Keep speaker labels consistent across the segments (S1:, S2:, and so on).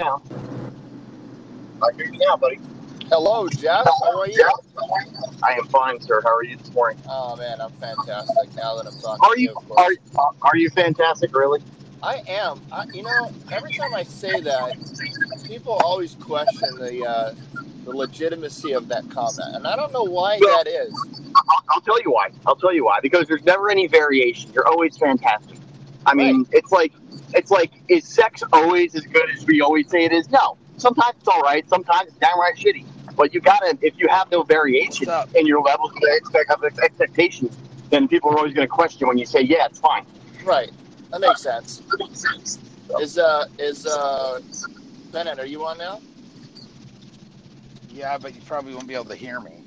S1: now. I hear you now, buddy.
S2: Hello, Jeff. How are you?
S1: I am fine, sir. How are you this morning?
S2: Oh man, I'm fantastic. Now that I'm talking
S1: Are
S2: to
S1: you
S2: you, of course.
S1: are are you fantastic? Really?
S2: I am. I, you know, every time I say that, people always question the uh, the legitimacy of that comment, and I don't know why
S1: Well-
S2: that is.
S1: I'll, I'll tell you why. I'll tell you why. Because there's never any variation. You're always fantastic. I mean, it's like it's like is sex always as good as we always say it is? No. Sometimes it's all right. Sometimes it's downright shitty. But you gotta if you have no variation in your levels of expect, expectations, then people are always going to question when you say, "Yeah, it's fine."
S2: Right. That makes sense. Makes sense. Is uh is uh Bennett? Are you on now?
S3: Yeah, but you probably won't be able to hear me.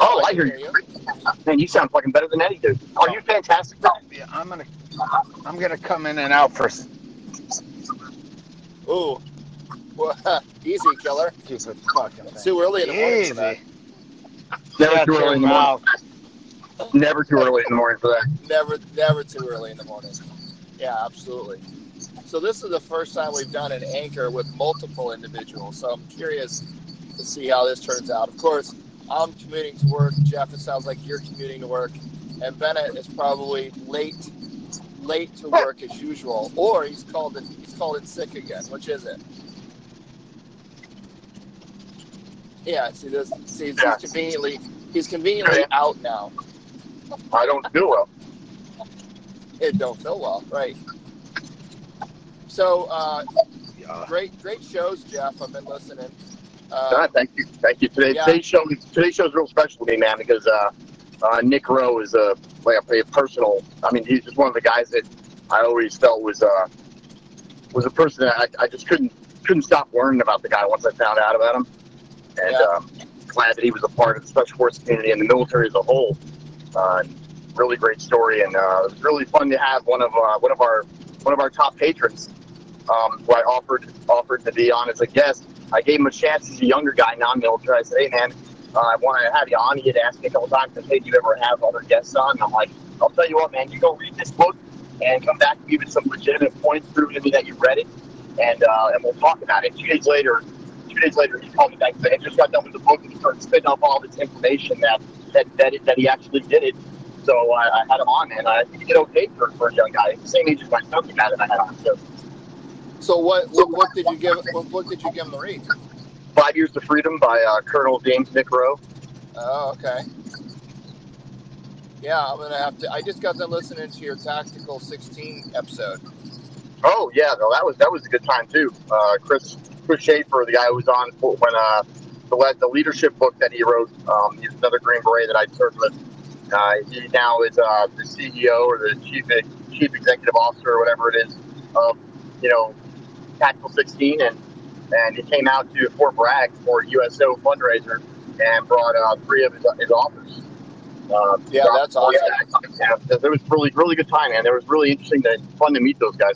S1: Oh, I
S2: can
S1: hear you. Man, you sound fucking better than Eddie dude. Are you fantastic? Bro?
S3: Yeah, I'm gonna, I'm gonna come in and out for s-
S2: Ooh. Well, easy, killer.
S3: stupid fucking
S2: It's too early in the morning for that.
S3: Easy.
S1: Never
S3: Shut
S1: too early in the morning. Never too early in the morning for that.
S2: Never, never too early in the morning. Yeah, absolutely. So this is the first time we've done an anchor with multiple individuals. So I'm curious to see how this turns out. Of course, I'm commuting to work. Jeff, it sounds like you're commuting to work, and Bennett is probably late, late to work as usual, or he's called in, he's called in sick again. Which is it? Yeah. See this. See, he's
S1: Yeah.
S2: conveniently he's conveniently out now.
S1: I don't feel well.
S2: It don't feel well, right? So uh,
S3: Yeah.
S2: great, great shows, Jeff. I've been listening.
S1: Uh,
S2: Uh,
S1: thank you, thank you. Today,
S2: Yeah.
S1: today's show, today's show is real special to me, man, because uh, uh, Nick Rowe is a like a, a personal. I mean, he's just one of the guys that I always felt was uh, was a person that I, I just couldn't couldn't stop learning about the guy once I found out about him, and
S2: Yeah.
S1: um, glad that he was a part of the special forces community and the military as a whole. Uh, really great story, and uh, it was really fun to have one of uh, one of our one of our top patrons, um, who I offered offered to be on as a guest. I gave him a chance. He's a younger guy, non-military. I said, "Hey, man, uh, I want to have you on." He had asked me a couple times, "Hey, do you ever have other guests on?" And I'm like, "I'll tell you what, man. You go read this book and come back and give it some legitimate points, prove to me that you read it, and uh, and we'll talk about it." Two days later, two days later, he called me back and said, "I just got done with the book," and he started spitting off all this information that that that, it, that he actually did it. So I, I had him on, and I think he did okay for, for a young guy. Same age as my son that I had on. So
S2: so what, what book did you give? What book did you give him to read?
S1: Five Years to Freedom by uh, Colonel James Nick Rowe.
S2: Oh, okay. Yeah, I'm gonna have to. I just got done listening to your Tactical 16 episode.
S1: Oh yeah, no, that was that was a good time too. Uh, Chris Chris Schaefer, the guy who was on for- when uh, the the leadership book that he wrote. Um, he's another Green Beret that I served with. Uh, he now is uh, the CEO or the chief chief executive officer or whatever it is of you know Tactical 16, and and he came out to Fort Bragg for a USO fundraiser and brought uh, three of his, his authors. Uh,
S2: Yeah, that's awesome.
S1: Yeah, yeah, it was really really good time, man. It was really interesting and fun to meet those guys.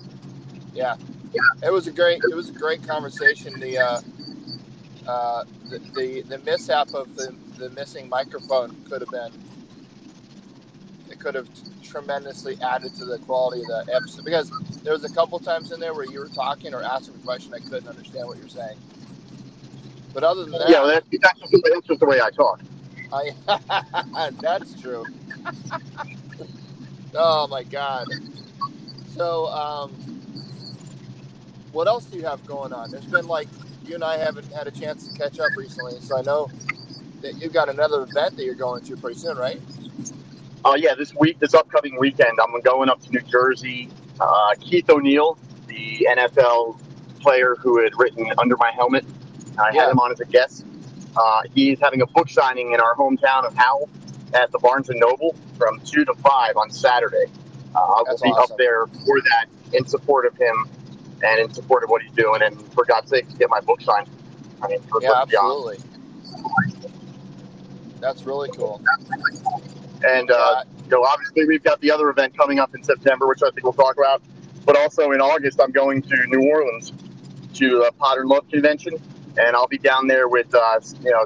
S2: Yeah, it was a great. It was a great conversation. The uh, uh, the, the the mishap of the the missing microphone could have been. It could have tremendously added to the quality of the episode because there was a couple times in there where you were talking or asking a question I couldn't understand what you're saying. But other than that,
S1: Yeah, that, that's, just, that's just the way I talk.
S2: I, that's true. oh my god. So, um, what else do you have going on? There's been like you and I haven't had a chance to catch up recently, so I know that you've got another event that you're going to pretty soon, right?
S1: Uh, yeah, this week, this upcoming weekend, I'm going up to New Jersey. Uh, Keith O'Neill, the NFL player who had written Under My Helmet, I
S2: Yeah.
S1: had him on as a guest. Uh, he's having a book signing in our hometown of Howell at the Barnes and Noble from two to five on Saturday. Uh, I will be
S2: awesome.
S1: up there for that in support of him and in support of what he's doing, and for God's sake, get my book signed. I mean, for
S2: Yeah,
S1: let's be honest.
S2: absolutely. That's really cool.
S1: And uh, you know, obviously, we've got the other event coming up in September, which I think we'll talk about. But also in August, I'm going to New Orleans to the Potter and Love Convention, and I'll be down there with uh, you know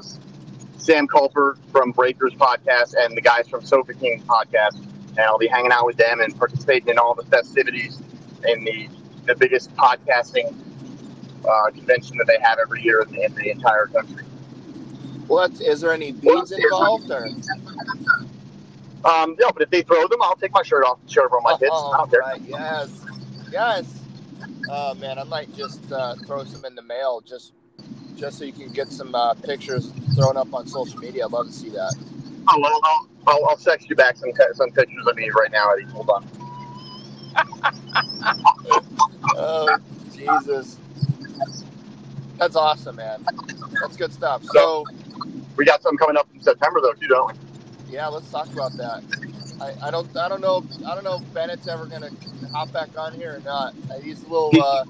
S1: Sam Culper from Breakers podcast and the guys from Sofa King podcast, and I'll be hanging out with them and participating in all the festivities in the the biggest podcasting uh, convention that they have every year in the, in the entire country.
S2: What is there any beads involved or?
S1: Um, no, but if they throw them, I'll take my shirt off and show everyone my tits. I
S2: Oh,
S1: don't care.
S2: right. Yes. Yes. Oh man, I might just uh, throw some in the mail just just so you can get some uh, pictures thrown up on social media. I'd love to see that.
S1: Oh, well, I'll, I'll, I'll text you back some some pictures of me right now, Eddie. Hold on.
S2: Oh Jesus. That's awesome, man. That's good stuff. So
S1: We got something coming up in September though, too, don't we?
S2: Yeah, let's talk about that. I, I don't I don't know if, I don't know if Bennett's ever gonna hop back on here or not. Uh, He's a little uh,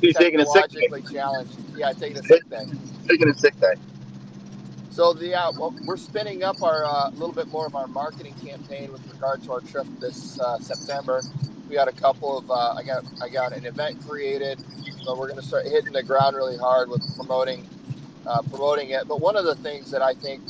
S1: He's taking a sick day.
S2: challenged. Yeah, taking a sick day.
S1: Taking a sick day.
S2: So the uh, well, we're spinning up our a uh, little bit more of our marketing campaign with regard to our trip this uh, September. We got a couple of uh, I got I got an event created, so we're going to start hitting the ground really hard with promoting uh, promoting it. But one of the things that I think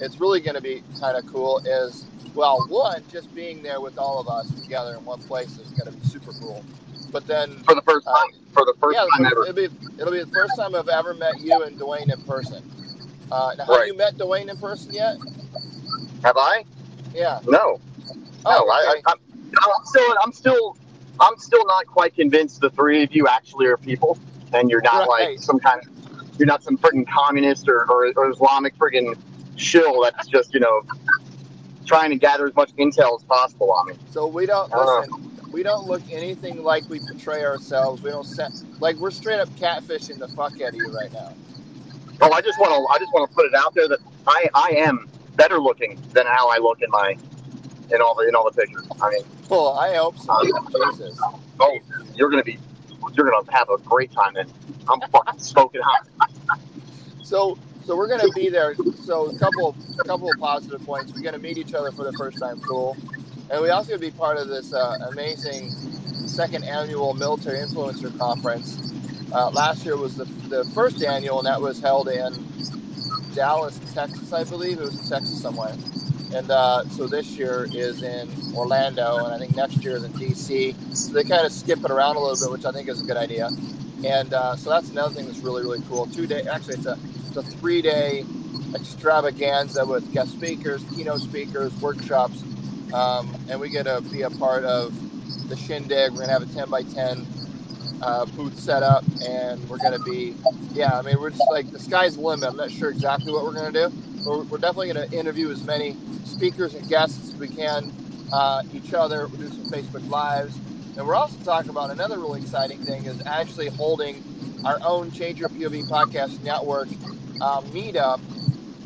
S2: it's really going to be kind of cool is well, one just being there with all of us together in one place is going to be super cool. But then
S1: For the first time. For the first
S2: yeah,
S1: time ever.
S2: it'll be it'll be the first time I've ever met you and Dwayne in person. Uh, now, have
S1: Right.
S2: you met Dwayne in person yet?
S1: Have I?
S2: Yeah.
S1: No.
S2: Oh,
S1: no, I,
S2: okay.
S1: I, I'm, I'm still, I'm still, I'm still not quite convinced the three of you actually are people, and you're not
S2: Right.
S1: like some kind of, you're not some freaking communist or, or, or Islamic friggin' shill that's just, you know, trying to gather as much intel as possible on me.
S2: So we don't
S1: Uh.
S2: listen. We don't look anything like we portray ourselves. We don't set like we're straight up catfishing the fuck out of you right now.
S1: Oh, I just want to, I just want to put it out there that I, I am better looking than how I look in my, in all the, in all the pictures. I mean,
S2: Well, I hope so. Jesus.
S1: oh, you're gonna be, you're gonna have a great time then. I'm fucking smoking hot.
S2: So so we're gonna be there. So a couple couple of positive points. We're gonna meet each other for the first time. Cool. And we also be part of this uh, amazing second annual military influencer conference. Uh, last year was the, the first annual, and that was held in Dallas, Texas, I believe. It was in Texas somewhere. And uh, so this year is in Orlando, and I think next year is in DC. So they kind of skip it around a little bit, which I think is a good idea. And uh, so that's another thing that's really, really cool. Two day, actually, it's a, it's a three day extravaganza with guest speakers, keynote speakers, workshops, um, and we get to be a part of the shindig. We're gonna have a 10 by 10 uh, booth set up, and we're gonna be, yeah, I mean, we're just like the sky's the limit. I'm not sure exactly what we're gonna do, but we're, definitely gonna interview as many speakers and guests as we can, uh, each other. We'll do some Facebook lives, and we're also talking about another really exciting thing is actually holding our own Change Your POV podcast network uh, meetup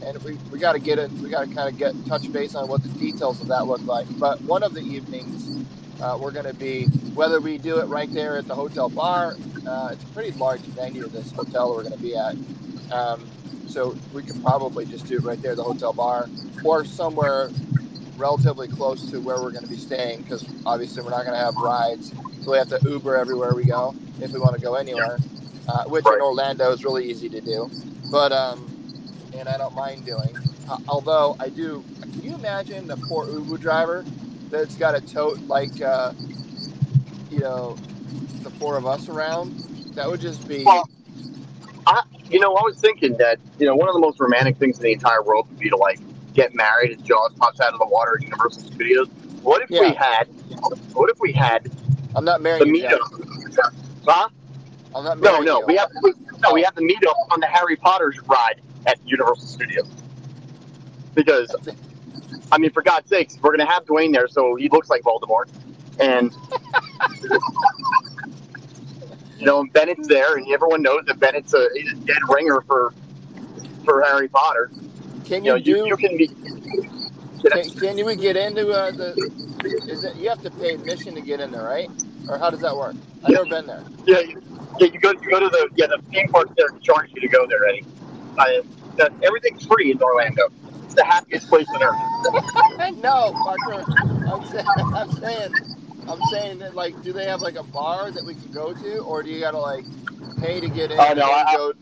S2: and we, we got to get it. We got to kind of get touch base on what the details of that look like. But one of the evenings, uh, we're going to be whether we do it right there at the hotel bar. Uh, it's a pretty large venue. This hotel we're going to be at, um, so we could probably just do it right there, at the hotel bar, or somewhere relatively close to where we're going to be staying. Because obviously we're not going to have rides, so we have to Uber everywhere we go if we want to go anywhere. Uh, which
S1: Right.
S2: in Orlando is really easy to do, but um, and I don't mind doing. Uh, although I do, can you imagine the poor Uber driver that's got a tote like, uh, you know, the four of us around? That would just be.
S1: Well, You know, I was thinking that, you know, one of the most romantic things in the entire world would be to, like, get married and Jaws pops out of the water at Universal Studios. What if we had, what if we had
S2: I'm not
S1: the
S2: marrying you.
S1: Meetup? Huh?
S2: I'm not
S1: No, no,
S2: you.
S1: we have, no, we have the meetup on the Harry Potter ride at Universal Studios. Because, I mean, for God's sakes, we're going to have Dwayne there so he looks like Voldemort. And, you know, Bennett's there, and everyone knows that Bennett's a, he's a dead ringer for for Harry Potter.
S2: Can
S1: You know,
S2: you
S1: you,
S2: do?
S1: you can be.
S2: Can, can you get into uh, the? Is it you have to pay admission to get in there, right? Or how does that work? I've never been there.
S1: Yeah, you, yeah, you go you go to the yeah the theme park there charge you to go there, Eddie. Uh, that, everything's free in Orlando. It's the happiest place on earth.
S2: no, Parker. I'm saying, I'm saying, I'm saying that like, do they have like a bar that we can go to, or do you gotta like pay to get in?
S1: Oh, no,
S2: then
S1: I-
S2: go?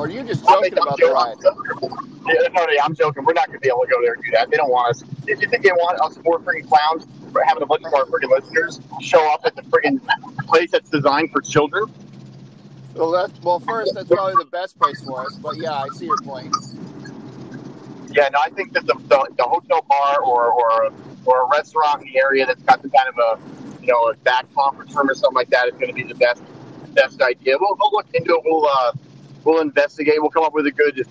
S2: Or are you just joking about the ride?
S1: Yeah, no, no, I'm joking. We're not going to be able to go there and do that. They don't want us. If you think they want us four freaking clowns for having a bunch of our freaking listeners show up at the freaking place that's designed for children,
S2: Well, that's well. First, that's probably the best place for us. But yeah, I see your point.
S1: Yeah, no, I think that the, the, the hotel bar or, or or a restaurant in the area that's got some kind of a you know a back conference room or something like that is going to be the best best idea. We'll, we'll look into it. We'll uh, we'll investigate. We'll come up with a good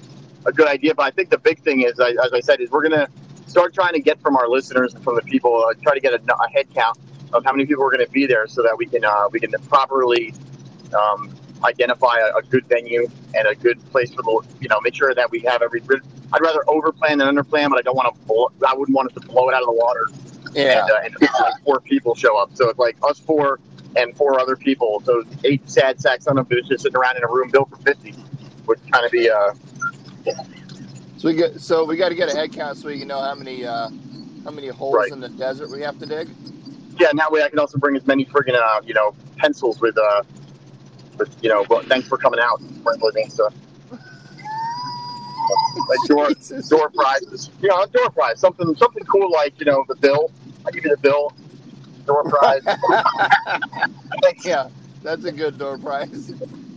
S1: a good idea. But I think the big thing is, as I said, is we're going to start trying to get from our listeners and from the people, uh, try to get a, a head count of how many people are going to be there, so that we can uh, we can properly um, identify a, a, good venue and a good place for the you know make sure that we have every. I'd rather overplan than underplan, but I don't want to. Blow, I wouldn't want us to blow it out of the water.
S2: Yeah.
S1: And, uh, and like four people show up, so it's like us four and four other people. So eight sad sacks on of bitches just sitting around in a room built for fifty would kind of be uh.
S2: So we get so we got to get a head count so we can know how many uh, how many holes right. in the desert we have to dig.
S1: Yeah, and that way I can also bring as many friggin' uh, you know pencils with uh with you know well, thanks for coming out and stuff. like door door prizes, you know, door prize, something something cool like you know the bill. I give you the bill, door prize.
S2: yeah, that's a good door prize.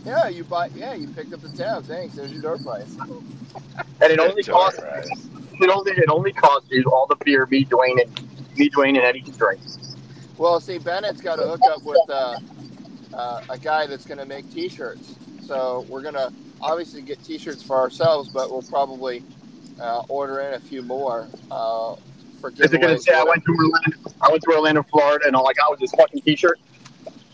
S2: Yeah, you buy. Yeah, you picked up the tab. Thanks. There's your door prize.
S1: And it only costs. It only it only costs you all the beer me, Dwayne, and me, Dwayne, and Eddie can drink.
S2: Well, see, Bennett's got to hook up with uh, uh, a guy that's going to make T-shirts. So we're going to obviously get T-shirts for ourselves, but we'll probably uh, order in a few more uh, for giveaways. Is it going to
S1: say I went to Orlando? I went to Orlando, Florida, and all I got was this fucking T-shirt.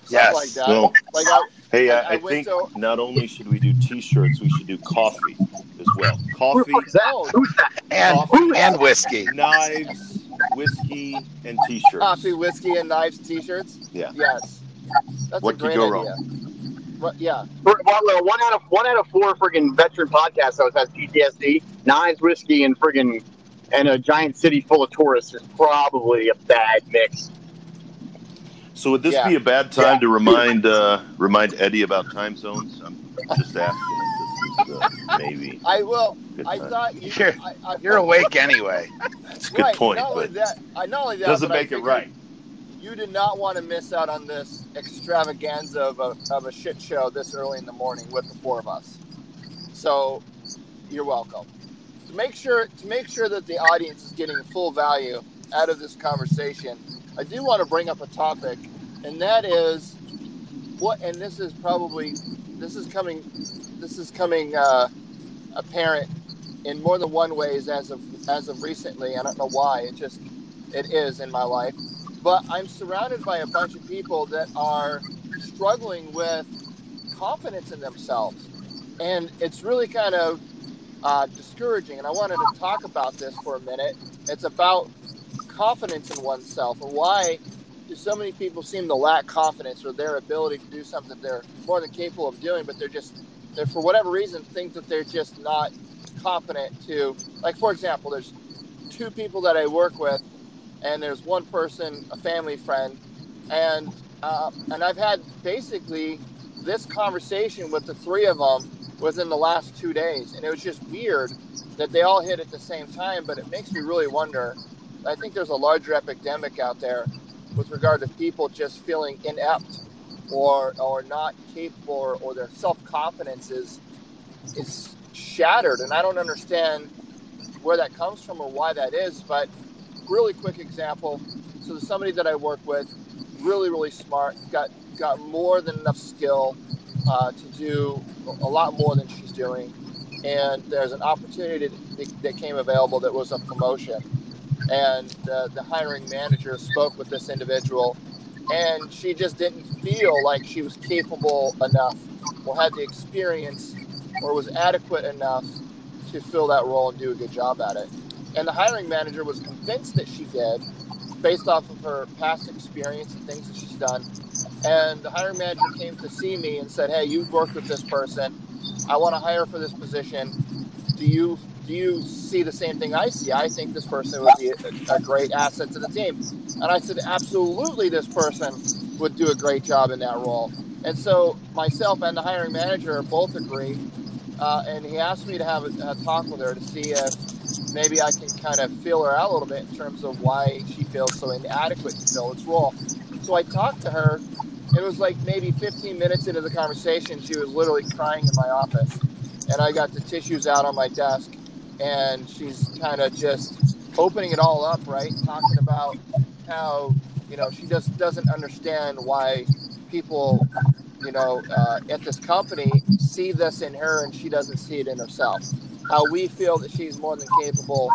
S2: Yes. Like that. Well, like
S4: I, hey, I, uh, I, I think to... not only should we do T-shirts, we should do coffee as well. Coffee.
S1: Who's that? Oh. Who's that?
S3: And coffee, and whiskey.
S4: Knives, whiskey, and T-shirts.
S2: Coffee, whiskey, and knives, T-shirts.
S4: Yeah.
S2: Yes. That's
S4: what
S2: a great
S4: could go
S2: idea.
S4: wrong?
S2: But yeah.
S1: Well, one out of one out of four friggin' veteran podcasts that has PTSD, knives, whiskey, and friggin' and a giant city full of tourists is probably a bad mix.
S4: So would this yeah. be a bad time yeah. to remind uh, remind Eddie about time zones? I'm just asking is uh, maybe.
S2: I will. I thought you,
S3: are
S2: I, I,
S3: you're awake anyway.
S4: That's a good
S2: right,
S4: point,
S2: not
S4: but
S2: that, I not only that
S4: doesn't make it right.
S2: You did not want to miss out on this extravaganza of a, of a shit show this early in the morning with the four of us. So, you're welcome. To make sure to make sure that the audience is getting full value out of this conversation, I do want to bring up a topic, and that is what. And this is probably this is coming this is coming uh, apparent in more than one ways as of as of recently. I don't know why. It just it is in my life, but I'm surrounded by a bunch of people that are struggling with confidence in themselves, and it's really kind of uh, discouraging. And I wanted to talk about this for a minute. It's about confidence in oneself and why do so many people seem to lack confidence or their ability to do something they're more than capable of doing, but they're just, they're for whatever reason, think that they're just not confident to, like, for example, there's two people that I work with, and there's one person, a family friend, and uh, and I've had basically this conversation with the three of them within the last two days, and it was just weird that they all hit at the same time. But it makes me really wonder I think there's a larger epidemic out there with regard to people just feeling inept or or not capable or, or their self confidence is is shattered, and I don't understand where that comes from or why that is. But really quick example. So there's somebody that I work with, really really smart, got got more than enough skill uh, to do a lot more than she's doing, and there's an opportunity that, came available that was a promotion and uh, the hiring manager spoke with this individual and she just didn't feel like she was capable enough or had the experience or was adequate enough to fill that role and do a good job at it. And the hiring manager was convinced that she did based off of her past experience and things that she's done. And the hiring manager came to see me and said, Hey, you've worked with this person. I want to hire for this position. Do you do you see the same thing I see? I think this person would be a, a, great asset to the team. And I said, absolutely, this person would do a great job in that role. And so myself and the hiring manager both agree. Uh, and he asked me to have a, a, talk with her to see if maybe I can kind of feel her out a little bit in terms of why she feels so inadequate to fill this role. So I talked to her, it was like maybe 15 minutes into the conversation, she was literally crying in my office, and I got the tissues out on my desk, and she's kind of just opening it all up, right? Talking about how you know she just doesn't understand why people you know uh, at this company see this in her and she doesn't see it in herself. How we feel that she's more than capable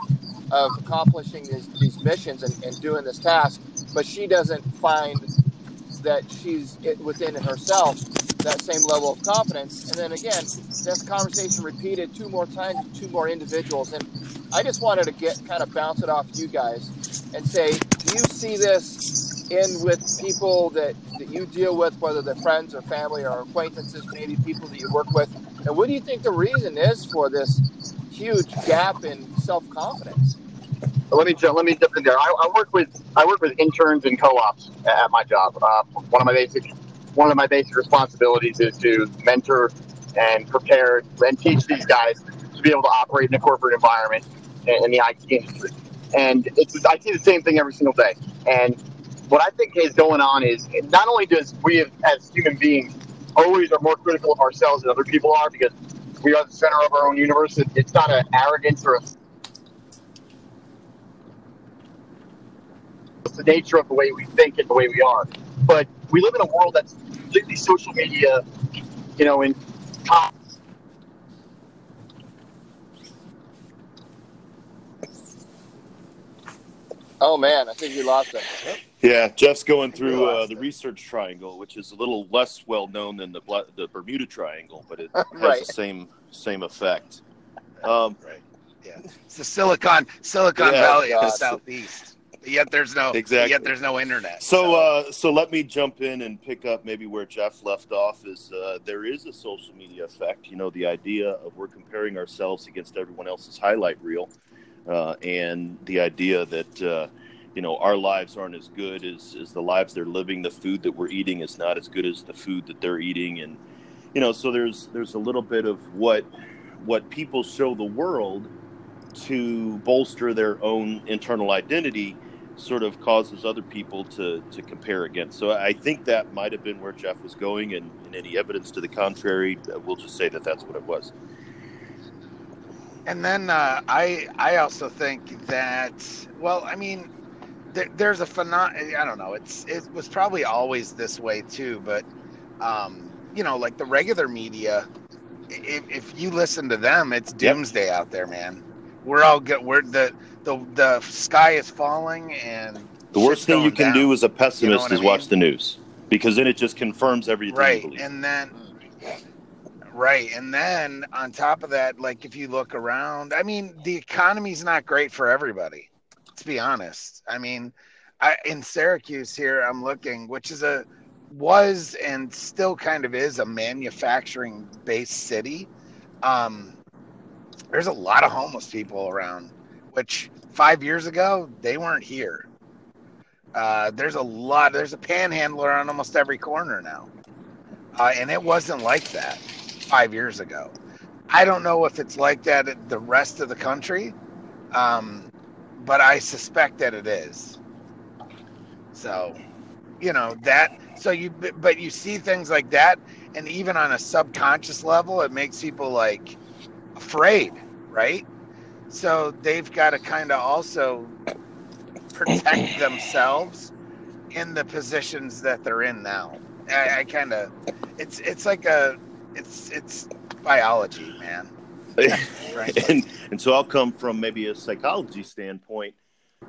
S2: of accomplishing these, these missions and, and doing this task, but she doesn't find that she's within herself that same level of confidence. And then again, this conversation repeated two more times with two more individuals. And I just wanted to get kind of bounce it off you guys and say, do you see this in with people that, that you deal with, whether they're friends or family or acquaintances, maybe people that you work with? And what do you think the reason is for this huge gap in self confidence?
S1: let me let me jump in there. I, I, work with I work with interns and co-ops at my job. Uh, one of my basic one of my basic responsibilities is to mentor and prepare and teach these guys to be able to operate in a corporate environment in, in the IT industry. And it's I see the same thing every single day. And what I think is going on is not only does we as human beings always are more critical of ourselves than other people are because we are the center of our own universe. It's not an arrogance or a It's the nature of the way we think and the way we are. But we live in a world that's completely social media, you know, in top.
S2: Oh man, I think you lost it.
S4: Yeah, Jeff's going through uh, the research triangle, which is a little less well known than the the Bermuda Triangle, but it has right. the same same effect.
S5: Um, right. Yeah, it's the Silicon Silicon yeah, Valley of the southeast. Yet there's no exactly. Yet there's no internet.
S4: So, so. Uh, so let me jump in and pick up maybe where Jeff left off. Is uh, there is a social media effect? You know, the idea of we're comparing ourselves against everyone else's highlight reel, uh, and the idea that uh, you know our lives aren't as good as, as the lives they're living. The food that we're eating is not as good as the food that they're eating, and you know, so there's there's a little bit of what what people show the world to bolster their own internal identity sort of causes other people to to compare against. So I think that might have been where Jeff was going, and, and any evidence to the contrary, uh, we'll just say that that's what it was.
S5: And then uh, I I also think that well, I mean, there, there's a phenom. I don't know. It's it was probably always this way too, but um, you know, like the regular media, if, if you listen to them, it's doomsday out there, man. We're all good. We're the the the sky is falling and
S4: the worst thing you can down. do as a pessimist you know is I mean? watch the news because then it just confirms everything
S5: right and then right and then on top of that like if you look around i mean the economy's not great for everybody let's be honest i mean I, in syracuse here i'm looking which is a was and still kind of is a manufacturing based city um, there's a lot of homeless people around which five years ago they weren't here. Uh, there's a lot. There's a panhandler on almost every corner now, uh, and it wasn't like that five years ago. I don't know if it's like that in the rest of the country, um, but I suspect that it is. So, you know that. So you, but you see things like that, and even on a subconscious level, it makes people like afraid, right? So they've got to kind of also protect themselves in the positions that they're in now. I, I kind of, it's it's like a, it's it's biology, man.
S4: and and so I'll come from maybe a psychology standpoint,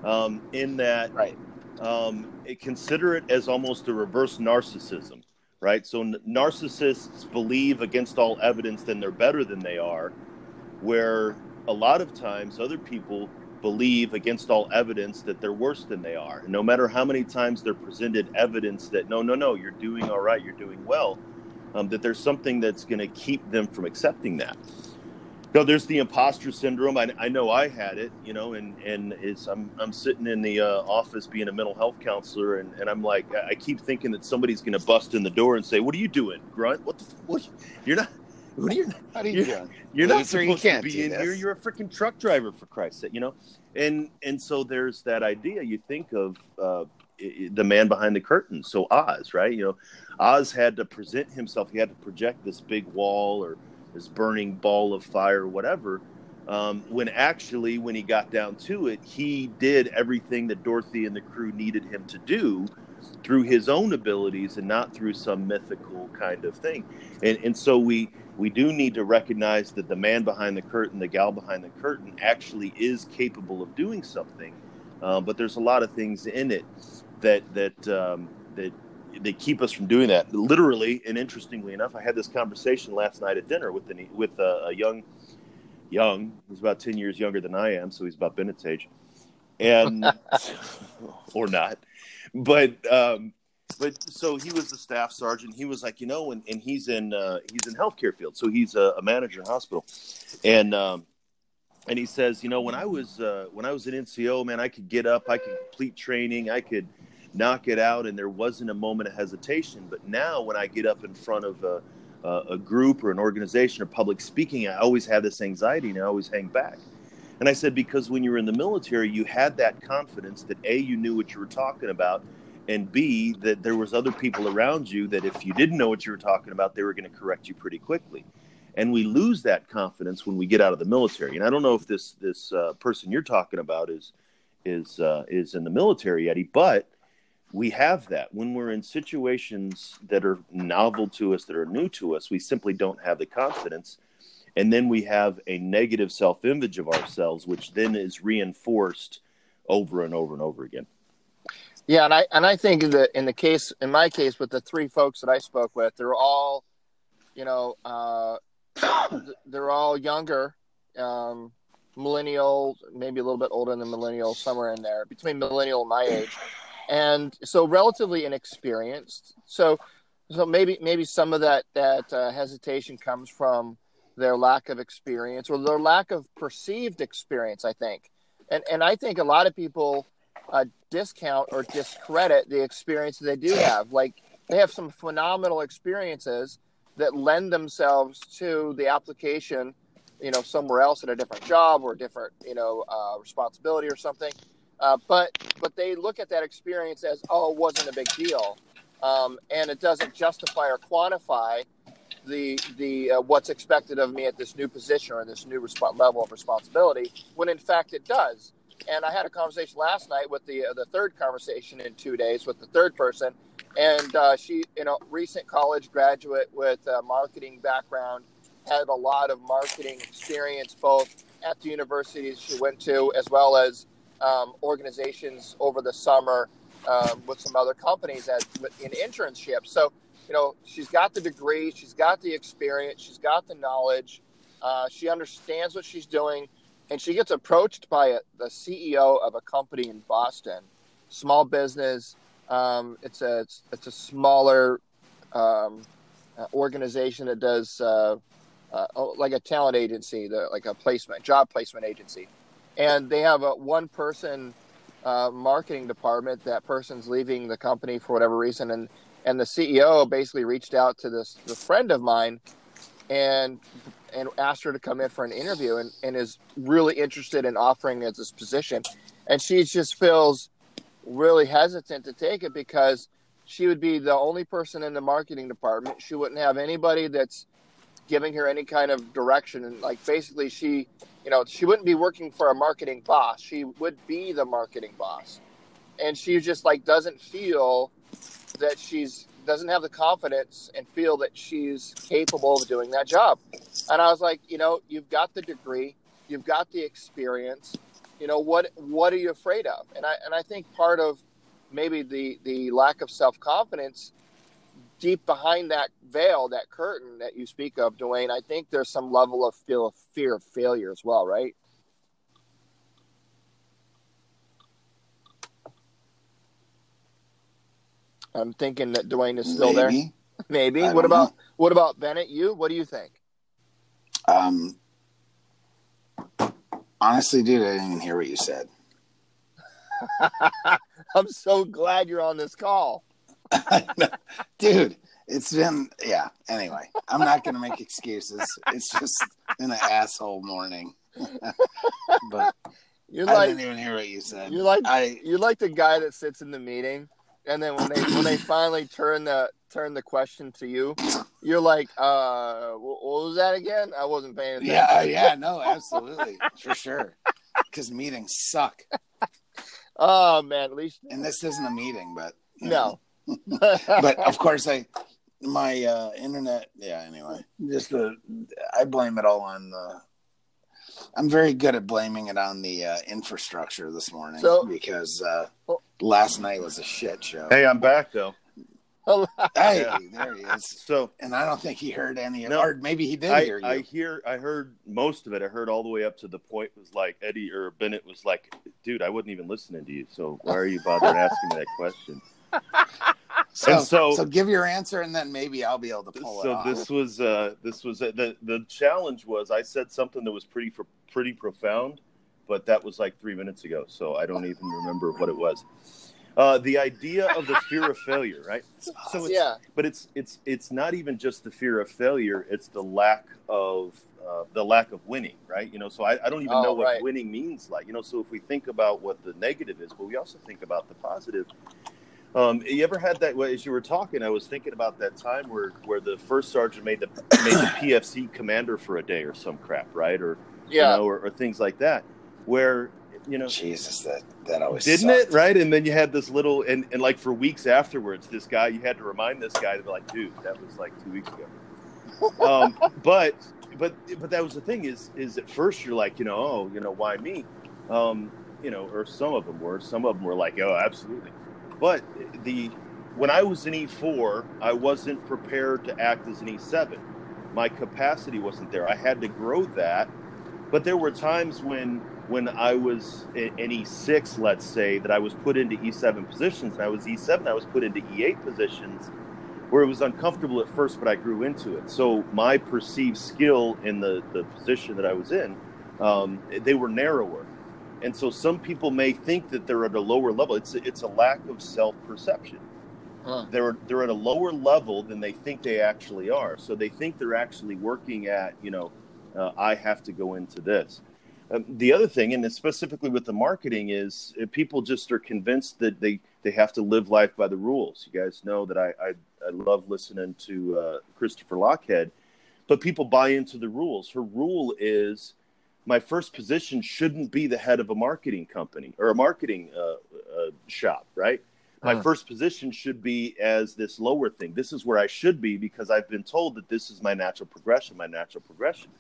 S4: um, in that
S5: right.
S4: Um, consider it as almost a reverse narcissism, right? So n- narcissists believe against all evidence that they're better than they are, where a lot of times other people believe against all evidence that they're worse than they are. No matter how many times they're presented evidence that no, no, no, you're doing all right, you're doing well, um, that there's something that's going to keep them from accepting that. Know, there's the imposter syndrome. I, I know I had it, you know, and and it's I'm I'm sitting in the uh, office being a mental health counselor, and, and I'm like I keep thinking that somebody's going to bust in the door and say, "What are you doing, grunt? What the what? You're not." What are you? How are you you're, doing? You're not supposed you can't to be in this. here. You're a freaking truck driver, for Christ's sake, you know. And and so there's that idea. You think of uh, the man behind the curtain. So Oz, right? You know, Oz had to present himself. He had to project this big wall or this burning ball of fire, whatever. Um, when actually, when he got down to it, he did everything that Dorothy and the crew needed him to do through his own abilities and not through some mythical kind of thing. And and so we we do need to recognize that the man behind the curtain, the gal behind the curtain, actually is capable of doing something. Uh, but there's a lot of things in it that that um, that they keep us from doing that. Literally and interestingly enough, I had this conversation last night at dinner with the, with a, a young young. He's about ten years younger than I am, so he's about Bennett's age, and or not. But um, but so he was the staff sergeant. He was like, you know, and, and he's in uh, he's in healthcare field, so he's a, a manager in hospital, and um, and he says, you know, when I was uh, when I was an NCO, man, I could get up, I could complete training, I could knock it out, and there wasn't a moment of hesitation. But now, when I get up in front of a, a group or an organization or public speaking, I always have this anxiety, and I always hang back. And I said, because when you were in the military, you had that confidence that a you knew what you were talking about, and b that there was other people around you that if you didn't know what you were talking about, they were going to correct you pretty quickly and we lose that confidence when we get out of the military. And I don't know if this this uh, person you're talking about is is uh, is in the military, Eddie, but we have that when we're in situations that are novel to us, that are new to us. We simply don't have the confidence, and then we have a negative self image of ourselves, which then is reinforced over and over and over again.
S2: Yeah, and I and I think that in the case in my case with the three folks that I spoke with, they're all, you know, uh, they're all younger, um, millennial, maybe a little bit older than millennial, somewhere in there, between millennial and my age, and so relatively inexperienced. So, so maybe maybe some of that that uh, hesitation comes from their lack of experience or their lack of perceived experience. I think, and and I think a lot of people uh, discount or discredit the experience they do have. Like they have some phenomenal experiences that lend themselves to the application, you know, somewhere else at a different job or a different, you know, uh, responsibility or something. Uh, but but they look at that experience as oh, it wasn't a big deal, um, and it doesn't justify or quantify the the uh, what's expected of me at this new position or this new resp- level of responsibility. When in fact it does. And I had a conversation last night with the uh, the third conversation in two days with the third person, and uh, she, you know, recent college graduate with a marketing background, had a lot of marketing experience both at the universities she went to as well as um, organizations over the summer um, with some other companies as in internships. So, you know, she's got the degree, she's got the experience, she's got the knowledge, uh, she understands what she's doing, and she gets approached by a, the CEO of a company in Boston, small business um, it's a it's, it's, a smaller um, uh, organization that does uh, uh, like a talent agency, the, like a placement job placement agency, and they have a one person uh, marketing department. That person's leaving the company for whatever reason, and and the CEO basically reached out to this friend of mine, and and asked her to come in for an interview, and, and is really interested in offering as this position, and she just feels really hesitant to take it because she would be the only person in the marketing department. She wouldn't have anybody that's giving her any kind of direction. And like basically, she, you know, she wouldn't be working for a marketing boss. She would be the marketing boss. And she just like doesn't feel that she's doesn't have the confidence and feel that she's capable of doing that job. And I was like, you know, you've got the degree, you've got the experience, you know what what are you afraid of and i and i think part of maybe the the lack of self-confidence deep behind that veil that curtain that you speak of dwayne i think there's some level of feel of fear of failure as well right i'm thinking that dwayne is still maybe. there maybe what about know. what about bennett you what do you think
S5: um Honestly, dude, I didn't even hear what you said.
S2: I'm so glad you're on this call.
S5: dude, it's been, yeah. Anyway, I'm not going to make excuses. It's just been an asshole morning. but
S2: You're
S5: I
S2: like
S5: didn't even hear what you said.
S2: you're like
S5: I
S2: you're like the guy that sits in the meeting, and then when they when they finally turn the turn the question to you, you're like, uh, what was that again? I wasn't paying attention.
S5: yeah yeah no absolutely for sure because meetings suck
S2: Oh man, at least
S5: and this isn't a meeting but
S2: no.
S5: But of course I my uh internet yeah anyway just the I blame it all on the I'm very good at blaming it on the uh, infrastructure this morning
S2: So-
S5: because uh,
S2: Oh.
S5: last night was a shit show.
S4: Hey, I'm back though.
S5: Hey,
S4: Yeah.
S5: there he is.
S4: So
S5: And I don't think he heard any of
S4: No.
S5: or maybe he did
S4: I,
S5: hear you.
S4: I hear I heard most of it. I heard all the way up to the point was like Eddie or Bennett was like, "Dude, I wasn't even listening to you. So why are you bothering asking me that question?"
S5: So,
S4: so-
S5: so give your answer and then maybe I'll be able to pull it
S4: so this was uh this was uh, the the challenge was I said something that was pretty for pretty profound, but that was like three minutes ago, so I don't even remember what it was. Uh, the idea of the fear of failure, right? So it's,
S2: yeah,
S4: but it's it's it's not even just the fear of failure; it's the lack of uh, the lack of winning, right? You know, so I, I don't even
S2: Oh,
S4: know what
S2: right.
S4: winning means. Like, you know, so if we think about what the negative is, but we also think about the positive. Um, you ever had that? well, As you were talking, I was thinking about that time where where the first sergeant made the made the PFC commander for a day or some crap, right? Or
S2: yeah.
S4: you know, or, or things like that, where you know
S5: Jesus, that that always
S4: didn't
S5: sucked.
S4: it right and then you had this little and, and like for weeks afterwards this guy you had to remind this guy to be like dude that was like two weeks ago um, but but but that was the thing is is at first you're like you know oh you know why me um, you know or some of them were some of them were like oh absolutely but the when i was in e4 i wasn't prepared to act as an e7 my capacity wasn't there i had to grow that but there were times when when I was in in E6, let's say, that I was put into E7 positions, and I was E7, I was put into E8 positions where it was uncomfortable at first, but I grew into it. So my perceived skill in the, the position that I was in, um, they were narrower. And so some people may think that they're at a lower level. It's, it's a lack of self perception.
S2: Huh.
S4: They're, they're at a lower level than they think they actually are. So they think they're actually working at, you know, uh, I have to go into this. Um, the other thing, and specifically with the marketing, is uh, people just are convinced that they, they have to live life by the rules. You guys know that I, I, I love listening to uh, Christopher Lochhead, but people buy into the rules. Her rule is my first position shouldn't be the head of a marketing company or a marketing uh, uh, shop, right? My
S2: Uh-huh.
S4: first position should be as this lower thing. This is where I should be because I've been told that this is my natural progression, my natural progression.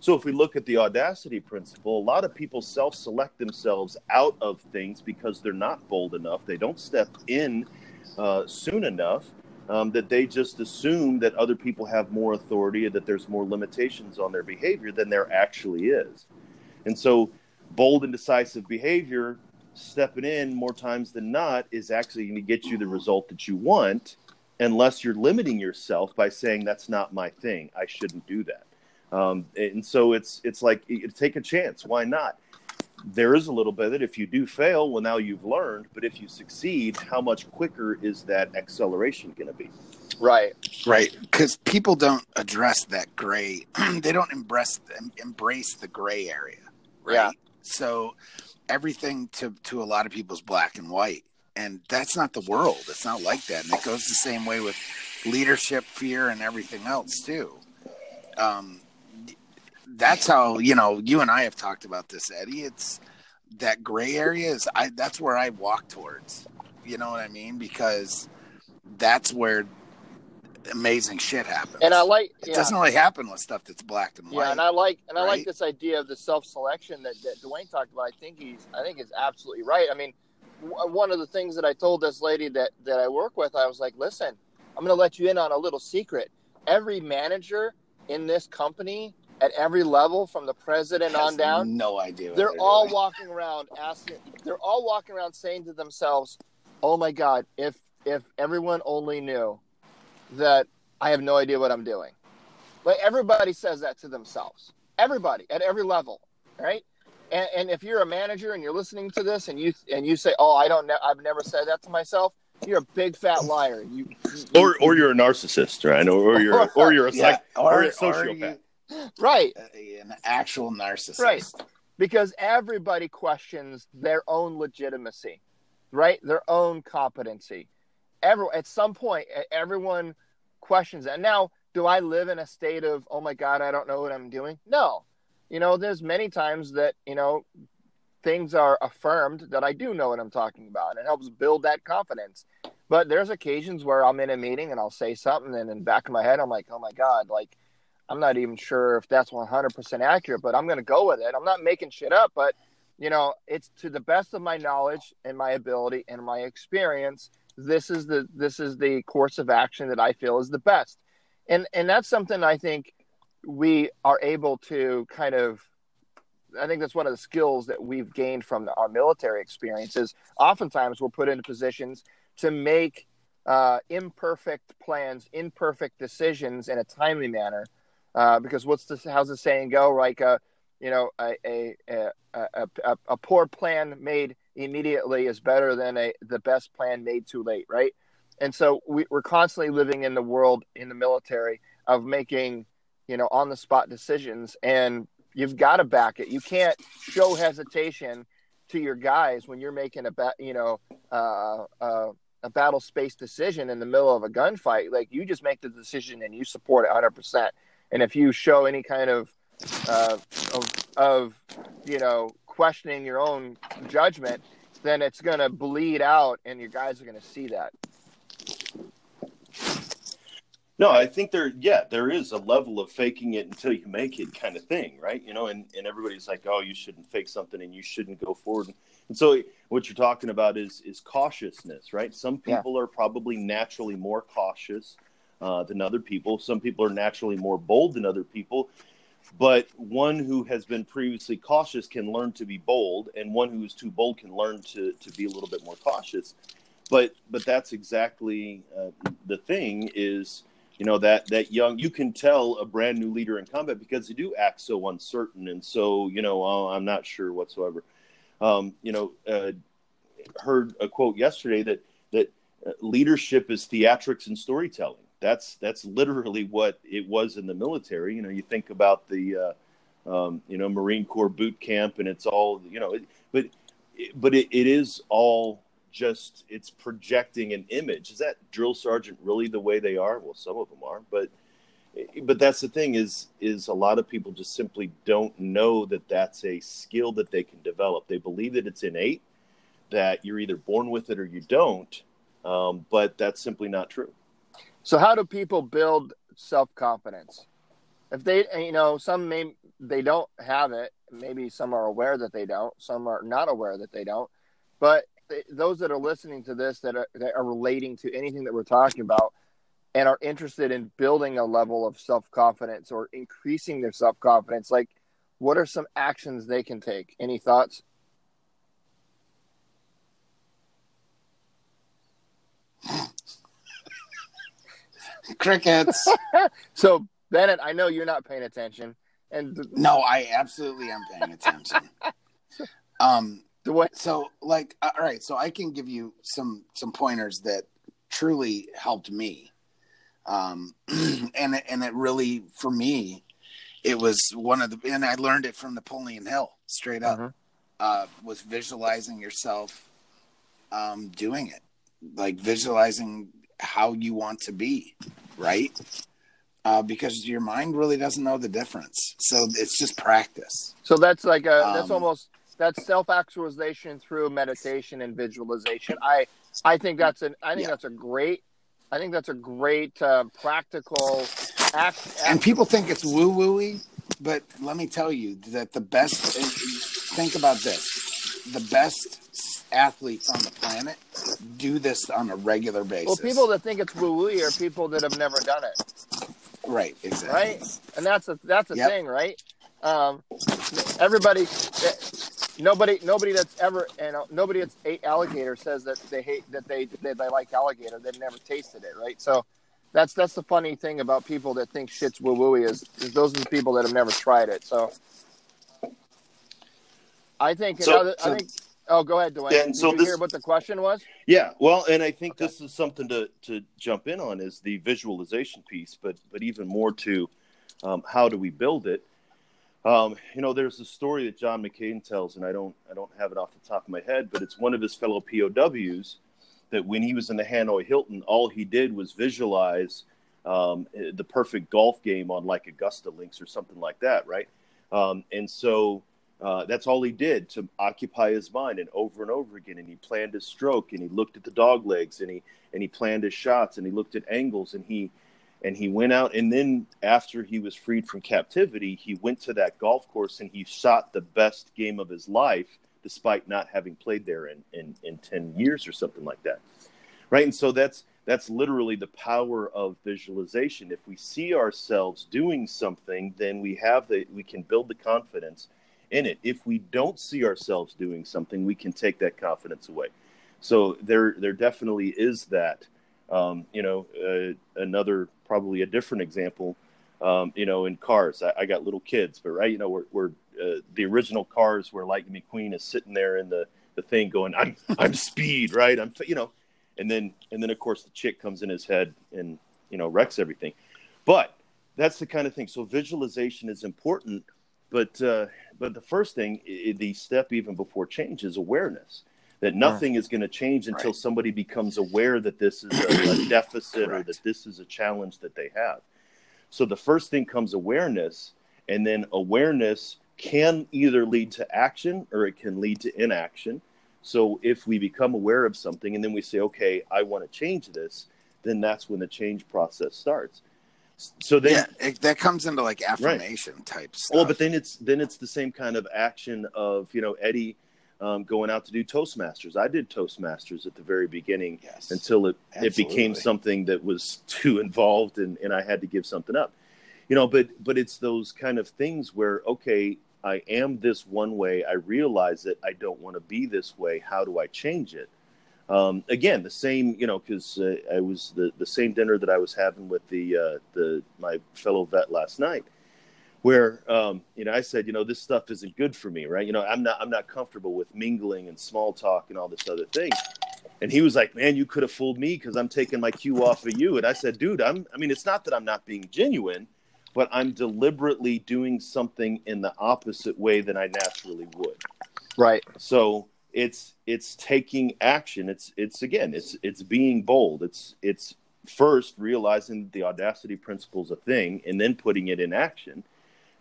S4: So if we look at the audacity principle, a lot of people self-select themselves out of things because they're not bold enough. They don't step in uh, soon enough. Um, that they just assume that other people have more authority that there's more limitations on their behavior than there actually is. And so, bold and decisive behavior, stepping in more times than not, is actually going to get you the result that you want, unless you're limiting yourself by saying that's not my thing. I shouldn't do that. Um, and so it's it's like take a chance. Why not? There is a little bit that if you do fail, well, now you've learned. But if you succeed, how much quicker is that acceleration going to be?
S2: Right.
S5: Right, because people don't address that gray. they don't embrace embrace the gray area. Right.
S2: Yeah.
S5: So everything to to a lot of people is black and white, and that's not the world. It's not like that, and it goes the same way with leadership, fear, and everything else too. Um, that's how you know you and I have talked about this, Eddie. It's that gray area is I. That's where I walk towards. You know what I mean? Because that's where amazing shit happens.
S2: And I like
S5: it
S2: yeah.
S5: doesn't really happen with stuff that's black and white.
S2: Yeah, and I like and I like this idea of the self selection that, that Dwayne talked about. I think he's I think is absolutely right. I mean, w- one of the things that I told this lady that that I work with, I was like, listen, I'm going to let you in on a little secret. Every manager in this company at every level, from the president
S5: Has
S2: on down,
S5: No idea. what
S2: they're all
S5: doing.
S2: walking around asking. They're all walking around saying to themselves, "Oh my God, if if everyone only knew that I have no idea what I'm doing." Like everybody says that to themselves. Everybody at every level, right? And, and if you're a manager and you're listening to this and you and you say, "Oh, I don't know, I've never said that to myself," you're a big fat liar. You, you
S4: Or or you're a narcissist, right? Or, or you're or you're a
S5: Yeah,
S4: psych, or,
S5: or,
S4: a
S5: or
S4: sociopath.
S5: you-
S2: right,
S5: an actual narcissist.
S2: Right. because everybody questions their own legitimacy, right? Their own competency. Every at some point, everyone questions that. Now, do I live in a state of oh my god, I don't know what I'm doing? No, you know, there's many times that you know things are affirmed that I do know what I'm talking about, and it helps build that confidence. But there's occasions where I'm in a meeting and I'll say something, and in the back of my head, I'm like, oh my god, like I'm not even sure if that's 100% accurate, but I'm going to go with it. I'm not making shit up, but you know, it's to the best of my knowledge and my ability and my experience. This is the this is the course of action that I feel is the best, and and that's something I think we are able to kind of. I think that's one of the skills that we've gained from our military experiences. Oftentimes, we're put into positions to make uh, imperfect plans, imperfect decisions in a timely manner uh, because what's the how's the saying go? Like a you know a a, a a, a poor plan made immediately is better than a the best plan made too late, right? And so we, we're constantly living in the world in the military of making you know on the spot decisions, and you've got to back it. You can't show hesitation to your guys when you're making a you know uh, uh, a battle space decision in the middle of a gunfight. Like you just make the decision and you support it 100 percent and if you show any kind of uh, of, of you know questioning your own judgment, then it's going to bleed out, and your guys are going to see that.
S4: No, I think there, yeah, there is a level of faking it until you make it kind of thing, right? You know, and, and everybody's like, oh, you shouldn't fake something and you shouldn't go forward. And so what you're talking about is is cautiousness, right? Some people yeah. are probably naturally more cautious uh, than other people. Some people are naturally more bold than other people. But one who has been previously cautious can learn to be bold, and one who is too bold can learn to, to be a little bit more cautious. But but that's exactly uh, the thing is you know that that young you can tell a brand new leader in combat because they do act so uncertain and so you know oh, I'm not sure whatsoever. Um, you know, uh, heard a quote yesterday that that uh, leadership is theatrics and storytelling that's that's literally what it was in the military. You know, you think about the uh, um, you know Marine Corps boot camp, and it's all you know, it, but but it, it is all just it's projecting an image. Is that drill sergeant really the way they are? Well, some of them are, but but that's the thing is is a lot of people just simply don't know that that's a skill that they can develop. They believe that it's innate, that you're either born with it or you don't, um, but that's simply not true.
S2: So how do people build self confidence? If they, you know, some may they don't have it. Maybe some are aware that they don't. Some are not aware that they don't. But they, those that are listening to this that are that are relating to anything that we're talking about and are interested in building a level of self confidence or increasing their self confidence, like what are some actions they can take? Any thoughts?
S5: Crickets.
S2: so Bennett, I know you're not paying attention, and
S5: no, I absolutely am paying attention. um, the what? So, like, uh, all right, so I can give you some some pointers that truly helped me, um, and it, and it really for me, it was one of the, and I learned it from Napoleon Hill, straight up, uh-huh. uh, was visualizing yourself, um, doing it, like visualizing how you want to be, right? Uh, because your mind really doesn't know the difference. So it's just practice.
S2: So that's like a um, that's almost that's self actualization through meditation and visualization. I I think that's an I think yeah. that's a great I think that's a great uh, practical act, act.
S5: And people think it's woo wooey, but let me tell you that the best. Think about this: the best athletes on the planet do this on a regular basis.
S2: Well, people that think it's woo woo are people that have never done it.
S5: Right, exactly.
S2: Right, and that's a that's a yep. thing, right? Um, everybody, nobody, nobody that's ever, you know, nobody that's ate alligator says that they hate that they that they like alligator. They've never tasted it, right? So. That's that's the funny thing about people that think shit's woo woo is, is those are the people that have never tried it. So I think so, another, so, I think Oh, go ahead, Dwayne. And Did so you this, hear what the question was?
S4: Yeah, well, and I think okay. this is something to to jump in on is the visualization piece, but but even more to um, how do we build it? Um, you know, there's a story that John McCain tells, and I don't I don't have it off the top of my head, but it's one of his fellow POWs that when he was in the Hanoi Hilton, all he did was visualize um, the perfect golf game on like Augusta Links or something like that, right? Um, and so uh, that's all he did to occupy his mind, and over and over again. And he planned his stroke, and he looked at the dog legs, and he and he planned his shots, and he looked at angles, and he and he went out. And then after he was freed from captivity, he went to that golf course and he shot the best game of his life, despite not having played there in in, in ten years or something like that, right? And so that's that's literally the power of visualization. If we see ourselves doing something, then we have the we can build the confidence in it. If we don't see ourselves doing something, we can take that confidence away. So there, there definitely is that. Um, you know, uh, another probably a different example. Um, you know, in cars, I, I, got little kids, but right, you know, we're, we're uh, the original cars where Lightning McQueen is sitting there in the the thing going, I'm I'm speed, right? I'm you know, and then and then of course the chick comes in his head and you know wrecks everything. But that's the kind of thing. So visualization is important but uh, but the first thing, the step even before change is awareness. That nothing is going to change until right. somebody becomes aware that this is a, a deficit or that this is a challenge that they have. So the first thing comes awareness, and then awareness can either lead to action or it can lead to inaction. So if we become aware of something and then we say, okay, I want to change this, then that's when the change process starts. So then
S5: yeah, it, that comes into like affirmation right. type stuff.
S4: Well, but then it's then it's the same kind of action of you know Eddie um, going out to do Toastmasters. I did Toastmasters at the very beginning yes, until it it became something that was too involved and and I had to give something up. You know, but but it's those kind of things where okay, I am this one way. I realize that I don't want to be this way. How do I change it? Um, again, the same, you know, because uh, I was the, the same dinner that I was having with the uh, the my fellow vet last night, where um, you know I said, you know, this stuff isn't good for me, right? You know, I'm not I'm not comfortable with mingling and small talk and all this other thing. And he was like, man, you could have fooled me because I'm taking my cue off of you. And I said, dude, I'm I mean, it's not that I'm not being genuine, but I'm deliberately doing something in the opposite way than I naturally would.
S2: Right.
S4: So it's it's taking action. It's it's again it's it's being bold. It's it's first realizing that the audacity principle is a thing and then putting it in action.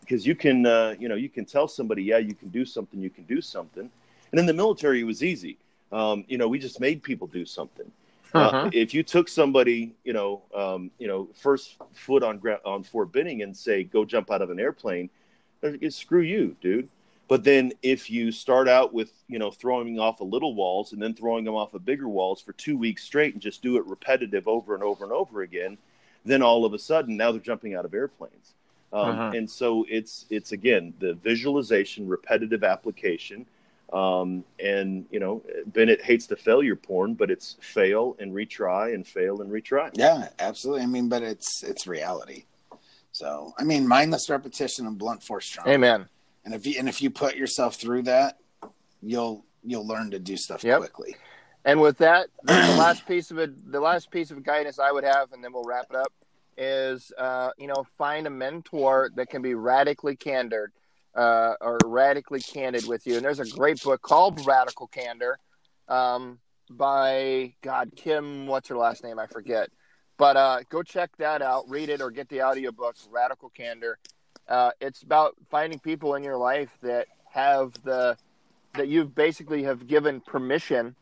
S4: Because you can uh, you know you can tell somebody yeah you can do something you can do something. And in the military it was easy. Um, you know we just made people do something. Uh, uh-huh. uh, if you took somebody you know um, you know first foot on ground on Fort Benning and say go jump out of an airplane screw you dude but then if you start out with, you know, throwing off a little walls and then throwing them off of bigger walls for two weeks straight and just do it repetitive over and over and over again, then all of a sudden now they're jumping out of airplanes. Um, uh-huh. And so it's it's again the visualization, repetitive application, um, and you know Bennett hates the failure porn, but it's fail and retry and fail and retry.
S5: Yeah, absolutely. I mean, but it's it's reality. So I mean, mindless repetition and blunt force trauma.
S2: Amen
S5: and if you and if you put yourself through that, you'll you'll learn to do stuff yep. quickly.
S2: And with that, the last piece of it, the last piece of guidance I would have, and then we'll wrap it up, is uh, you know find a mentor that can be radically candid uh, or radically candid with you. And there's a great book called Radical Candor um, by God Kim. What's her last name? I forget. But uh, go check that out. Read it or get the audiobook Radical Candor. Uh, it's about finding people in your life that have the that you basically have given permission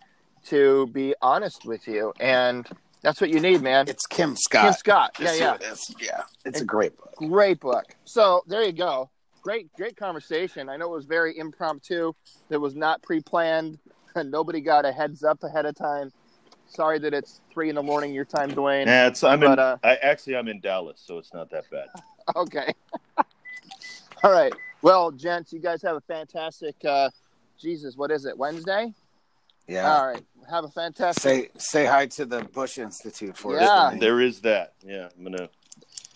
S2: to be honest with you, and that's what you need, man.
S5: It's Kim Scott.
S2: Kim Scott. Yeah, yeah,
S5: it is. yeah. It's a great book.
S2: Great book. So there you go. Great, great conversation. I know it was very impromptu. It was not pre-planned, and nobody got a heads up ahead of time. Sorry that it's three in the morning your time, Dwayne.
S4: Yeah, it's. I'm but, in. Uh, I actually I'm in Dallas, so it's not that bad.
S2: Okay. All right. Well, gents, you guys have a fantastic. Uh, Jesus, what is it? Wednesday.
S5: Yeah.
S2: All right. Have a fantastic.
S5: Say say hi to the Bush Institute for
S2: yeah.
S5: us.
S4: There is that. Yeah, I'm gonna.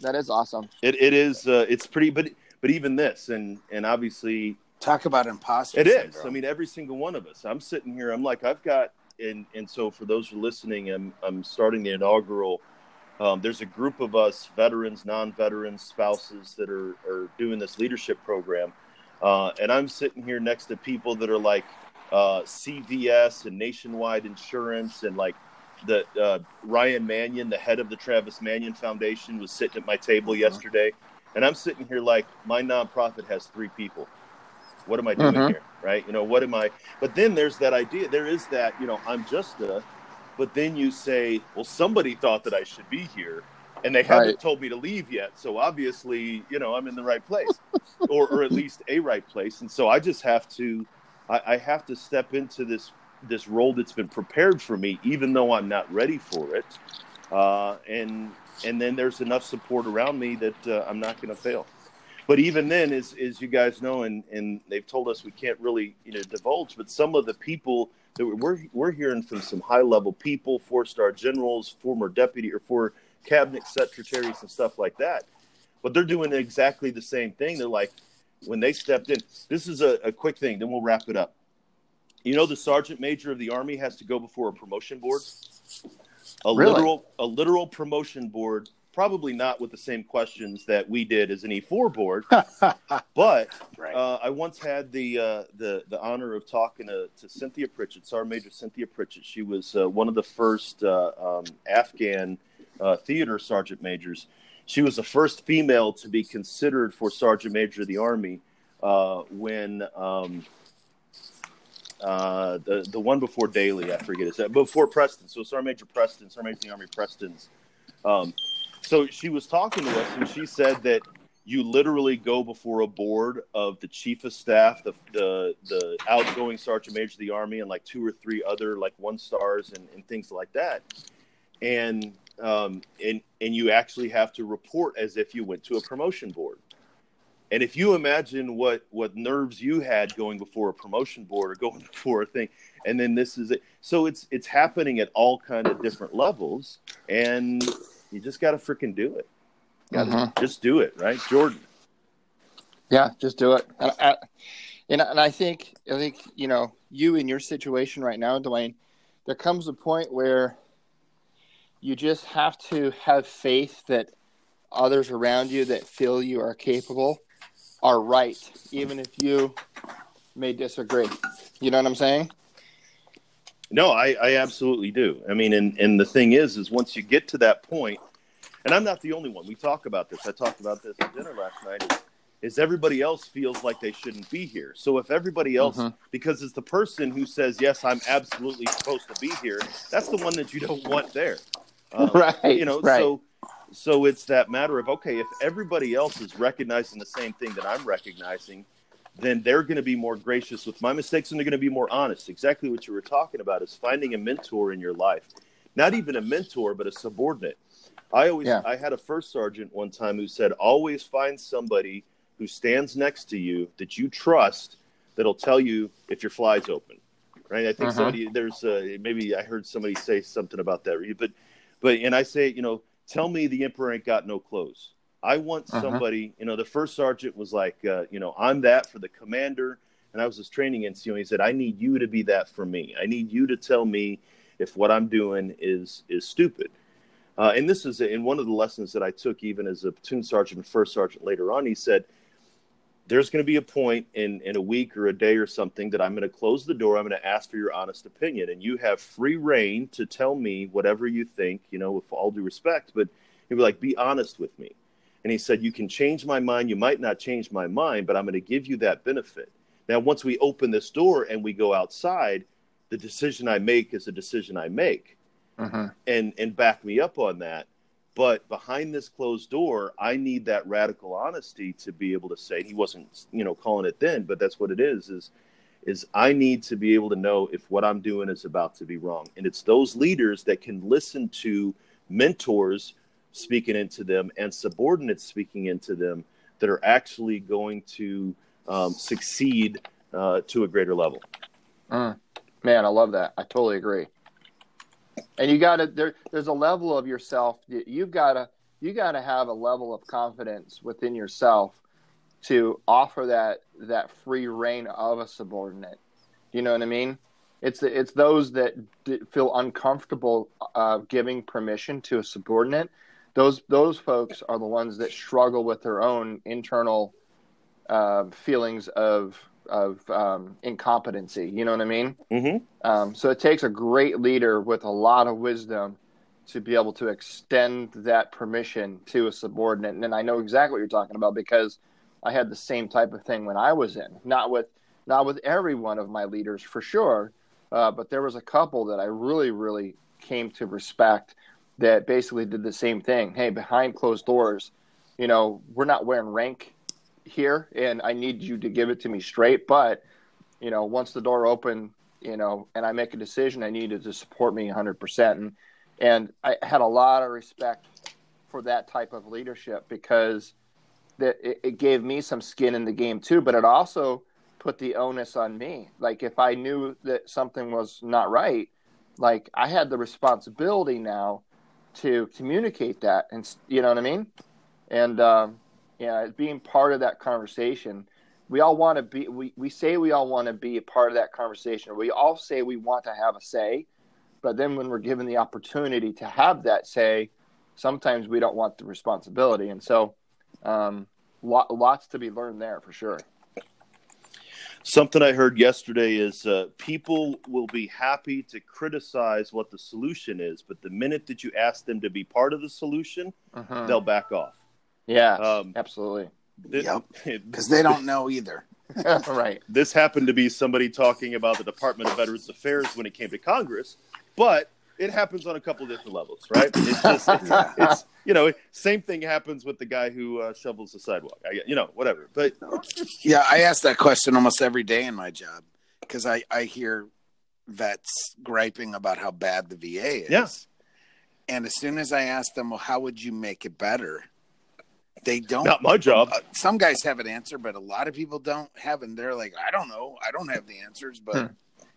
S2: That is awesome.
S4: It it is. Uh, it's pretty, but but even this, and and obviously.
S5: Talk about imposter.
S4: It syndrome. is. I mean, every single one of us. I'm sitting here. I'm like, I've got, and and so for those who are listening, I'm I'm starting the inaugural Um, there's a group of us, veterans, non-veterans, spouses, that are, are doing this leadership program, uh, and I'm sitting here next to people that are like uh, CVS and Nationwide Insurance, and like the uh, Ryan Manion, the head of the Travis Manion Foundation, was sitting at my table
S2: Mhm.
S4: yesterday, and I'm sitting here like my nonprofit has three people. What am I doing
S2: Mhm.
S4: here? Right? You know, what am I? But then there's that idea. There is that, you know, I'm just a, but then you say, well, somebody thought that I should be here and they haven't
S2: Right.
S4: told me to leave yet. So obviously, you know, I'm in the right place or, or at least a right place. And so I just have to, I, I have to step into this, this role that's been prepared for me, even though I'm not ready for it. Uh, and, and then there's enough support around me that uh, I'm not going to fail but even then, as as you guys know, and and they've told us we can't really you know divulge, but some of the people we're we're hearing from some high level people, four star generals, former deputy or four cabinet secretaries and stuff like that, but they're doing exactly the same thing. They're like when they stepped in. This is a, a quick thing, then we'll wrap it up. You know, the sergeant major of the army has to go before a promotion board. A
S2: Really?
S4: literal a literal promotion board probably not with the same questions that we did as an E4 board, but
S5: Right.
S4: uh, I once had the uh, the the honor of talking to, to Cynthia Pritchett, Sergeant Major Cynthia Pritchett. She was uh, one of the first uh, um, Afghan uh, theater sergeant majors. She was the first female to be considered for sergeant major of the army uh, when um, uh, the the one before Dailey, I forget his name, before Preston. So Sergeant Major Preston, Sergeant Major of the Army Preston's. Um, so she was talking to us, and she said that you literally go before a board of the chief of staff, the the, the outgoing sergeant major of the army, and like two or three other like one stars and, and things like that, and um, and and you actually have to report as if you went to a promotion board. And if you imagine what what nerves you had going before a promotion board or going before a thing, and then this is it. So it's it's happening at all kind of different levels, and you just got to freaking do it. Got to
S2: Mhm.
S4: just do it, right, Jordan?
S2: Yeah, just do it. And I, and, and I think I think you know you in your situation right now, Dwayne. There comes a point where you just have to have faith that others around you that feel you are capable are right, even if you may disagree. You know what I'm saying?
S4: No, I, I absolutely do. I mean, and, and the thing is, is once you get to that point, and I'm not the only one. We talk about this. I talked about this at dinner last night. Is, is everybody else feels like they shouldn't be here? So if everybody else,
S2: Mhm.
S4: because it's the person who says yes, I'm absolutely supposed to be here. That's the one that you don't want there. Um,
S2: Right,
S4: You know.
S2: right.
S4: So so it's that matter of okay, if everybody else is recognizing the same thing that I'm recognizing, then they're going to be more gracious with my mistakes and they're going to be more honest. Exactly what you were talking about is finding a mentor in your life. Not even a mentor, but a subordinate. I always
S2: Yeah.
S4: I had a first sergeant one time who said always find somebody who stands next to you that you trust that'll tell you if your fly's open. Right? I think
S2: Uh-huh.
S4: somebody there's uh, maybe I heard somebody say something about that but but and I say, you know, tell me the emperor ain't got no clothes. I want
S2: Uh-huh.
S4: somebody, you know, the first sergeant was like, uh, you know, I'm that for the commander. And I was his training NCO. He said, I need you to be that for me. I need you to tell me if what I'm doing is is stupid. Uh, and this is in one of the lessons that I took, even as a platoon sergeant and first sergeant later on. He said, there's going to be a point in, in a week or a day or something that I'm going to close the door. I'm going to ask for your honest opinion. And you have free reign to tell me whatever you think, you know, with all due respect. But he'd be like, be honest with me. And he said, You can change my mind. You might not change my mind, but I'm going to give you that benefit. Now, once we open this door and we go outside, the decision I make is a decision I make
S2: Mhm.
S4: and and back me up on that. But behind this closed door, I need that radical honesty to be able to say he wasn't, you know, calling it then, but that's what it is. Is is I need to be able to know if what I'm doing is about to be wrong, and it's those leaders that can listen to mentors speaking into them and subordinates speaking into them that are actually going to um, succeed uh, to a greater level.
S2: Mm. Man, I love that. I totally agree. And you got to there. There's a level of yourself. that You've got to you got to have a level of confidence within yourself to offer that that free reign of a subordinate. You know what I mean? It's it's those that feel uncomfortable uh, giving permission to a subordinate those those folks are the ones that struggle with their own internal uh, feelings of of um, incompetency. You know what I mean?
S4: Mm-hmm.
S2: Um, so it takes a great leader with a lot of wisdom to be able to extend that permission to a subordinate. And I know exactly what you're talking about because I had the same type of thing when I was in. Not with not with every one of my leaders for sure, uh, but there was a couple that I really, really came to respect that basically did the same thing. Hey, behind closed doors, you know, we're not wearing rank here, and I need you to give it to me straight. But you know, once the door open, you know, and I make a decision, I needed to support me 100%. And and I had a lot of respect for that type of leadership because that it, it gave me some skin in the game too. But it also put the onus on me. Like if I knew that something was not right, like I had the responsibility now to communicate that, and you know what I mean. And um, yeah, being part of that conversation, we all want to be. We we say we all want to be a part of that conversation. We all say we want to have a say, but then when we're given the opportunity to have that say, sometimes we don't want the responsibility, and so um, lot, lots to be learned there for sure.
S4: Something I heard yesterday is uh, people will be happy to criticize what the solution is, but the minute that you ask them to be part of the solution,
S2: Uh-huh.
S4: they'll back off.
S2: Yeah,
S4: Um,
S2: absolutely.
S4: Th-
S5: Yep. Because they don't know either.
S2: right.
S4: this happened to be somebody talking about the Department of Veterans Affairs when it came to Congress, but it happens on a couple different levels, right? It's just, it's, it's you know, same thing happens with the guy who uh, shovels the sidewalk. I, you know, whatever. But
S5: Yeah, I ask that question almost every day in my job because I, I hear vets griping about how bad the VA is.
S4: Yeah.
S5: And as soon as I ask them, well, how would you make it better? They don't.
S4: not my job.
S5: Uh, some guys have an answer, but a lot of people don't have, and they're like, I don't know, I don't have the answers, but
S2: Hmm.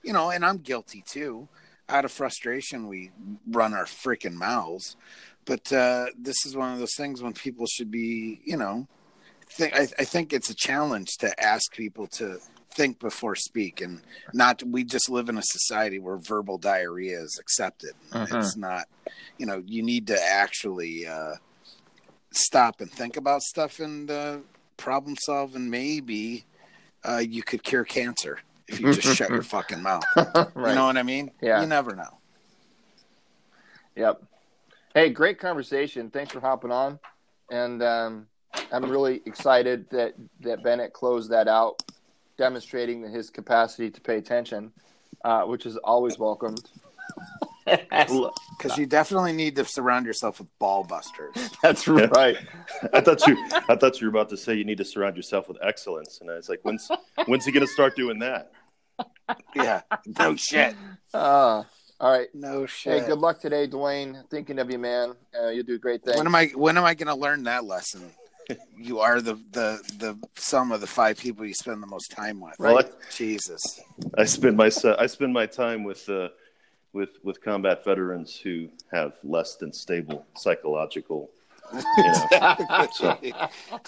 S5: you know, and I'm guilty too. Out of frustration, we run our freaking mouths. But uh, this is one of those things when people should be, you know. I, I think it's a challenge to ask people to think before speak, and not. We just live in a society where verbal diarrhea is accepted.
S2: Mhm.
S5: It's not. You know, you need to actually. Uh, stop and think about stuff and uh, problem solve, and maybe uh, you could cure cancer if you just shut your fucking mouth.
S2: right.
S5: You know what I mean?
S2: Yeah.
S5: You never know.
S2: Yep. Hey, great conversation. Thanks for hopping on. And um, I'm really excited that, that Bennett closed that out, demonstrating his capacity to pay attention, uh, which is always welcomed.
S5: Because you definitely need to surround yourself with ball busters.
S2: That's right.
S4: I thought you, I thought you were about to say you need to surround yourself with excellence, and I was like, when's, when's he going to start doing that?
S5: Yeah. No shit.
S2: Uh, all right.
S5: No shit.
S2: Hey, good luck today, Dwayne. Thinking of you, man. Uh, you do a great things.
S5: When am I? When am I going to learn that lesson? You are the the the sum of the five people you spend the most time with.
S4: Well, I-
S5: Jesus.
S4: I spend my I spend my time with uh, with with combat veterans who have less than stable psychological. You know, so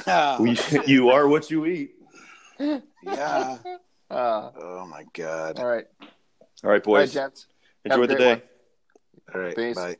S5: Oh,
S4: you, you are what you eat.
S5: yeah.
S2: Uh,
S5: Oh my god.
S2: all right.
S4: All right,
S2: All right,
S4: boys.
S2: gents. Have
S4: Enjoy
S2: a
S4: the day.
S2: one.
S5: All right.
S2: Peace.
S5: Bye.